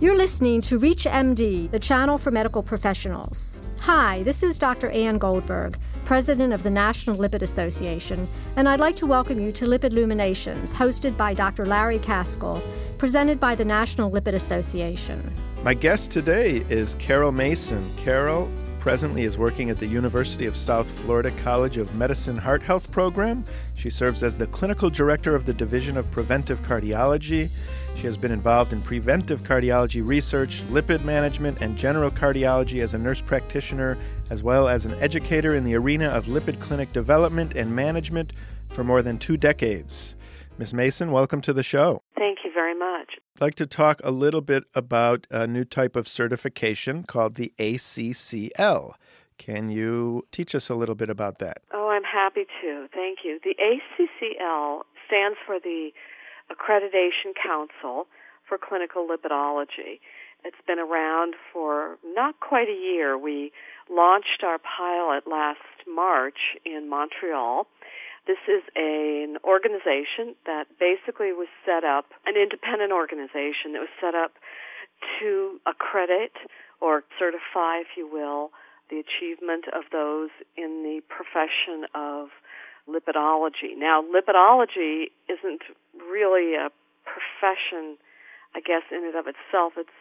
You're listening to ReachMD, the channel for medical professionals. Hi, this is Dr. Ann Goldberg, president of the National Lipid Association, and I'd like to welcome you to Lipid Luminations, hosted by Dr. Larry Kaskel, presented by the National Lipid Association. My guest today is Carol Mason. Carol presently is working at the University of South Florida College of Medicine Heart Health Program. She serves as the clinical director of the Division of Preventive Cardiology. She has been involved in preventive cardiology research, lipid management, and general cardiology as a nurse practitioner, as well as an educator in the arena of lipid clinic development and management for more than two decades. Ms. Mason, welcome to the show. Very much. I'd like to talk a little bit about a new type of certification called the ACCL. Can you teach us a little bit about that? Oh, I'm happy to. Thank you. The ACCL stands for the Accreditation Council for Clinical Lipidology. It's been around for not quite a year. We launched our pilot last March in Montreal. This is an organization that basically was set up, an independent organization that was set up to accredit or certify, if you will, the achievement of those in the profession of lipidology. Now, lipidology isn't really a profession, I guess, in and of itself. It's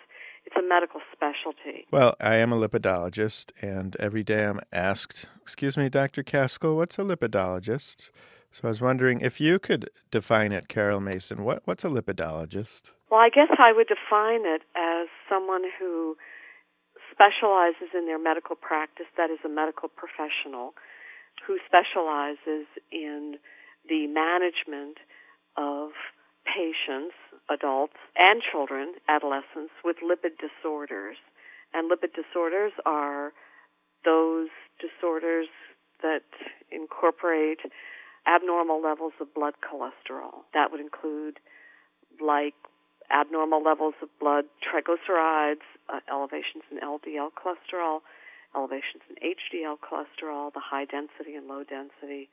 it's a medical specialty. Well, I am a lipidologist, and every day I'm asked, "Excuse me, Dr. Kaskel, what's a lipidologist?" So I was wondering if you could define it, Carol Mason. What what's a lipidologist? Well, I guess I would define it as someone who specializes in their medical practice, that is a medical professional, who specializes in the management of patients, adults, and children, adolescents, with lipid disorders. And lipid disorders are those disorders that incorporate abnormal levels of blood cholesterol. That would include, like, abnormal levels of blood triglycerides, uh, elevations in LDL cholesterol, elevations in HDL cholesterol, the high density and low density,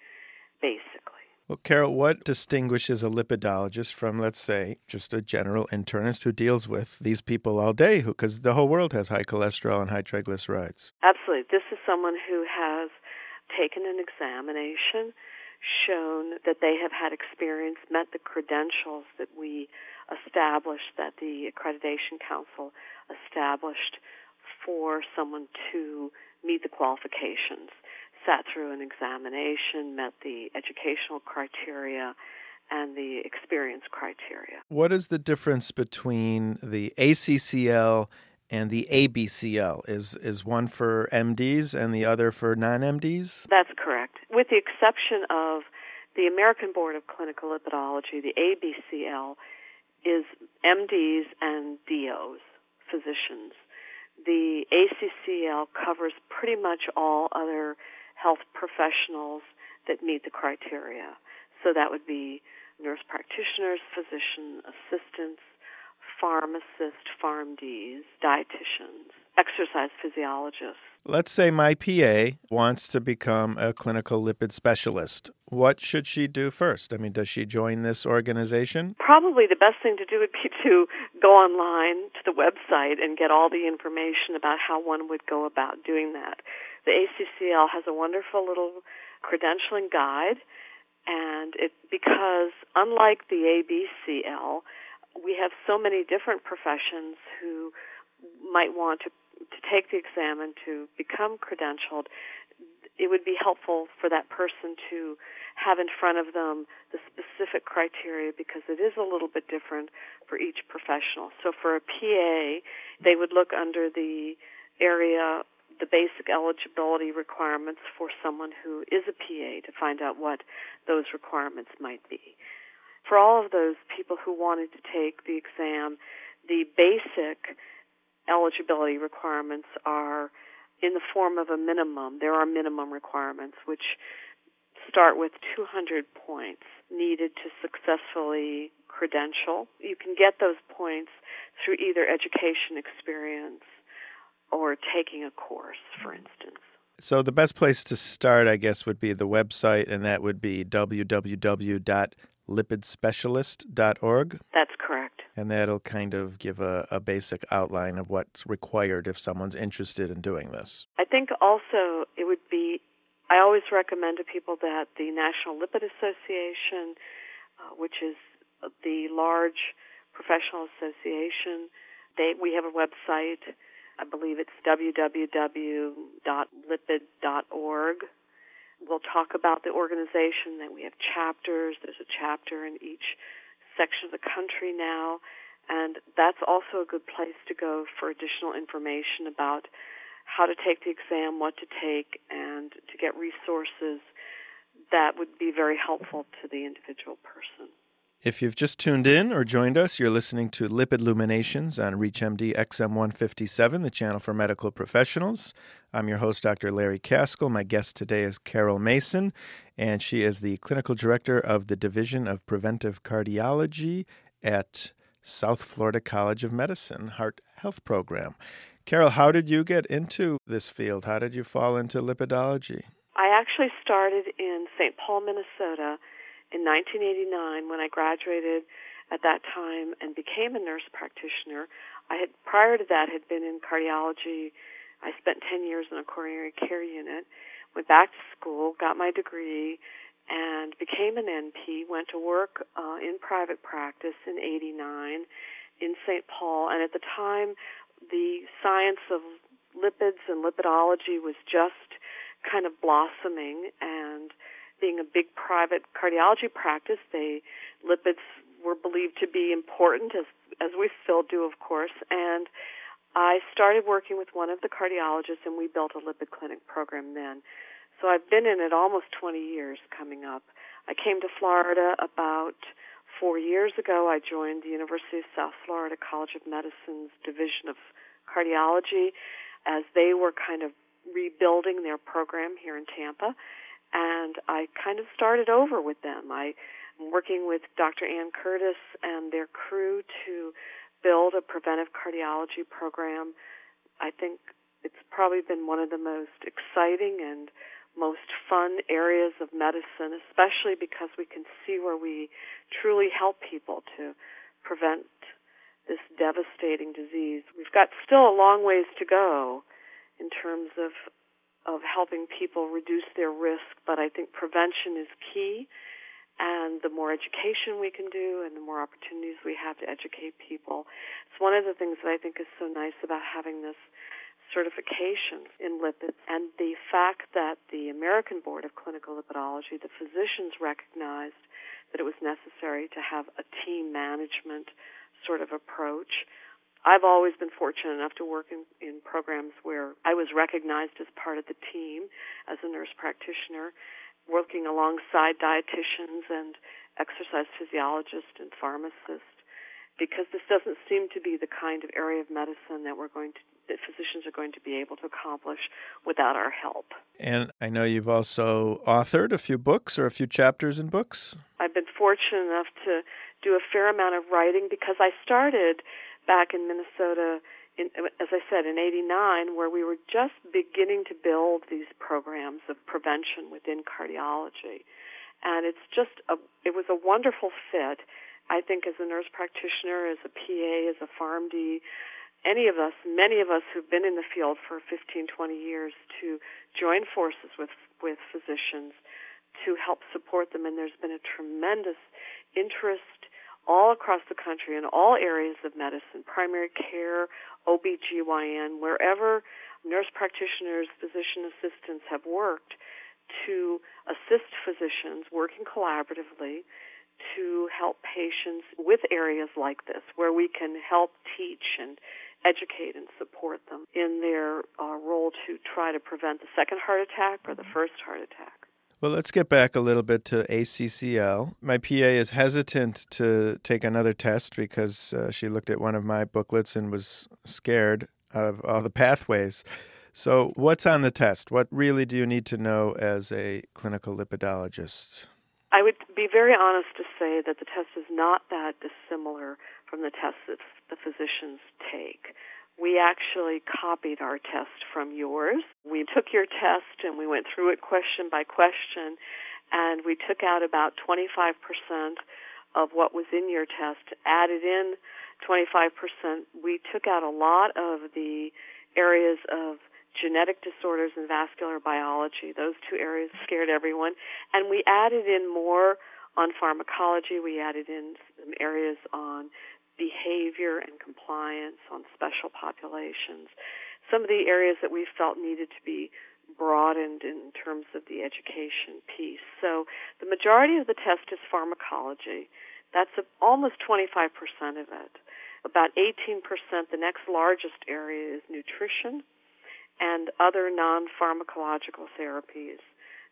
basically. Well, Carol, what distinguishes a lipidologist from, let's say, just a general internist who deals with these people all day, because the whole world has high cholesterol and high triglycerides? Absolutely. This is someone who has taken an examination, shown that they have had experience, met the credentials that we established, that the Accreditation Council established for someone to meet the qualifications, sat through an examination, met the educational criteria and the experience criteria. What is the difference between the ACCL and the ABCL? Is is one for MDs and the other for non-MDs? That's correct. With the exception of the American Board of Clinical Lipidology, the ABCL is MDs and DOs, physicians the ACCL covers pretty much all other health professionals that meet the criteria. So that would be nurse practitioners, physician assistants, pharmacists, PharmDs, dietitians, exercise physiologists. Let's say my PA wants to become a clinical lipid specialist. What should she do first? I mean, does she join this organization? Probably the best thing to do would be to go online to the website and get all the information about how one would go about doing that. The ACCL has a wonderful little credentialing guide, and it because unlike the ABCL, we have so many different professions who might want to to take the exam and to become credentialed, it would be helpful for that person to have in front of them the specific criteria because it is a little bit different for each professional. So for a PA, they would look under the area, the basic eligibility requirements for someone who is a PA to find out what those requirements might be. For all of those people who wanted to take the exam, the basic eligibility requirements are in the form of a minimum. There are minimum requirements which start with 200 points needed to successfully credential. You can get those points through either education experience or taking a course, for instance. So the best place to start, I guess, would be the website, and that would be www.lipidspecialist.org. That's correct. And that'll kind of give a, a basic outline of what's required if someone's interested in doing this. I think also it would be, I always recommend to people that the National Lipid Association, uh, which is the large professional association, they, we have a website. I believe it's www.lipid.org we'll talk about the organization. that we have chapters. There's a chapter in each section of the country now. And that's also a good place to go for additional information about how to take the exam, what to take, and to get resources that would be very helpful to the individual person. If you've just tuned in or joined us, you're listening to Lipid Luminations on ReachMD XM157, the channel for medical professionals. I'm your host, Dr. Larry Kaskel. My guest today is Carol Mason, and she is the clinical director of the Division of Preventive Cardiology at South Florida College of Medicine Heart Health Program. Carol, how did you get into this field? How did you fall into lipidology? I actually started in St. Paul, Minnesota in 1989 when I graduated at that time and became a nurse practitioner. I had prior to that had been in cardiology. I spent 10 years in a coronary care unit. Went back to school, got my degree, and became an NP. Went to work uh, in private practice in '89 in St. Paul, and at the time, the science of lipids and lipidology was just kind of blossoming and being a big private cardiology practice, they lipids were believed to be important as as we still do, of course. And I started working with one of the cardiologists, and we built a lipid clinic program then. So I've been in it almost 20 years coming up. I came to Florida about four years ago. I joined the University of South Florida College of Medicine's Division of Cardiology as they were kind of rebuilding their program here in Tampa and I kind of started over with them. I, am working with Dr. Ann Curtis and their crew to build a preventive cardiology program. I think it's probably been one of the most exciting and most fun areas of medicine, especially because we can see where we truly help people to prevent this devastating disease. We've got still a long ways to go in terms of of helping people reduce their risk, but I think prevention is key. And the more education we can do and the more opportunities we have to educate people. It's one of the things that I think is so nice about having this certification in lipids and the fact that the American Board of Clinical Lipidology, the physicians recognized that it was necessary to have a team management sort of approach I've always been fortunate enough to work in, in programs where I was recognized as part of the team as a nurse practitioner, working alongside dietitians and exercise physiologists and pharmacists, because this doesn't seem to be the kind of area of medicine that we're going to that physicians are going to be able to accomplish without our help. And I know you've also authored a few books or a few chapters in books. I've been fortunate enough to do a fair amount of writing because I started back in Minnesota, in, as I said, in '89, where we were just beginning to build these programs of prevention within cardiology, and it's just a, it was a wonderful fit. I think as a nurse practitioner, as a PA, as a PharmD, any of us, many of us who've been in the field for 15, 20 years, to join forces with with physicians to help support them, and there's been a tremendous interest all across the country in all areas of medicine, primary care, OBGYN, wherever nurse practitioners, physician assistants have worked to assist physicians working collaboratively to help patients with areas like this where we can help teach and educate and support them in their uh, role to try to prevent the second heart attack or the mm-hmm. first heart attack. Well, let's get back a little bit to ACCL. My PA is hesitant to take another test because uh, she looked at one of my booklets and was scared of all the pathways. So, what's on the test? What really do you need to know as a clinical lipidologist? I would be very honest to say that the test is not that dissimilar from the tests that the physicians take we actually copied our test from yours. We took your test and we went through it question by question. and we took out about 25% of what was in your test, added in 25%. We took out a lot of the areas of genetic disorders and vascular biology. Those two areas scared everyone. And we added in more on pharmacology. We added in some areas on behavior and compliance, on special populations. Some of the areas that we felt needed to be broadened in terms of the education piece. So the majority of the test is pharmacology. That's a, almost 25% of it. About 18%, the next largest area is nutrition and other non pharmacological therapies.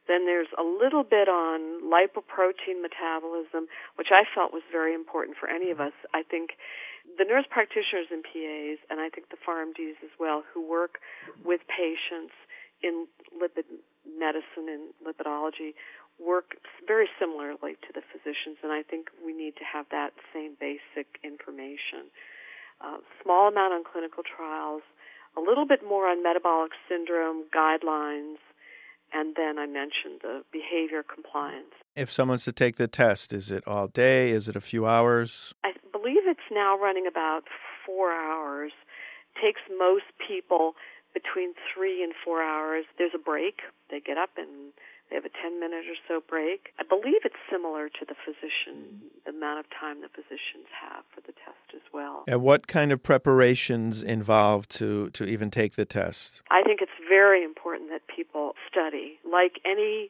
Then there's a little bit on lipoprotein metabolism, which I felt was very important for any of us. I think the nurse practitioners and PAs, and I think the PharmDs as well, who work with patients in lipid medicine and lipidology, work very similarly to the physicians, and I think we need to have that same basic information. Uh, small amount on clinical trials, a little bit more on metabolic syndrome guidelines, and then I mentioned the behavior compliance. If someone's to take the test, is it all day? Is it a few hours? I believe it's now running about four hours. Takes most people between three and four hours. There's a break. They get up and they have a 10 minute or so break. I believe it's similar to the physician, the amount of time the physicians have for the test as well. And what kind of preparations involved to, to even take the test? I think it's very important that people study. Like any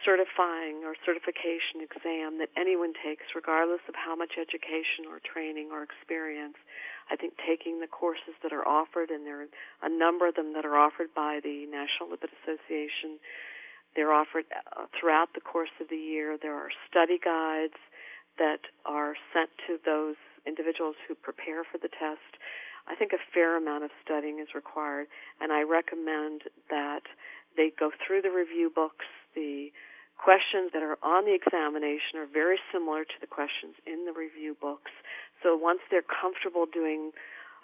certifying or certification exam that anyone takes, regardless of how much education or training or experience, I think taking the courses that are offered, and there are a number of them that are offered by the National Lipid Association, they're offered uh, throughout the course of the year. There are study guides that are sent to those individuals who prepare for the test. I think a fair amount of studying is required, and I recommend that they go through the review books. The questions that are on the examination are very similar to the questions in the review books. So once they're comfortable doing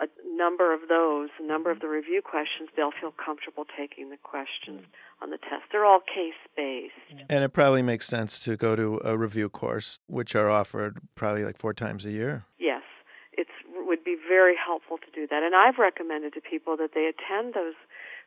a number of those, a number of mm-hmm. the review questions, they'll feel comfortable taking the questions on the test. They're all case based. And it probably makes sense to go to a review course, which are offered probably like four times a year. Yes, it would be very helpful to do that. And I've recommended to people that they attend those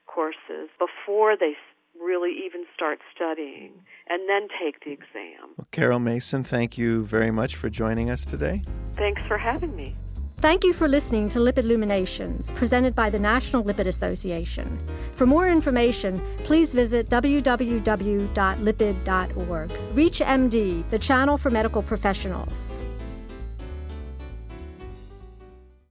courses before they really even start studying and then take the exam. Well, Carol Mason, thank you very much for joining us today. Thanks for having me. Thank you for listening to Lipid Luminations, presented by the National Lipid Association. For more information, please visit www.lipid.org. ReachMD, the channel for medical professionals.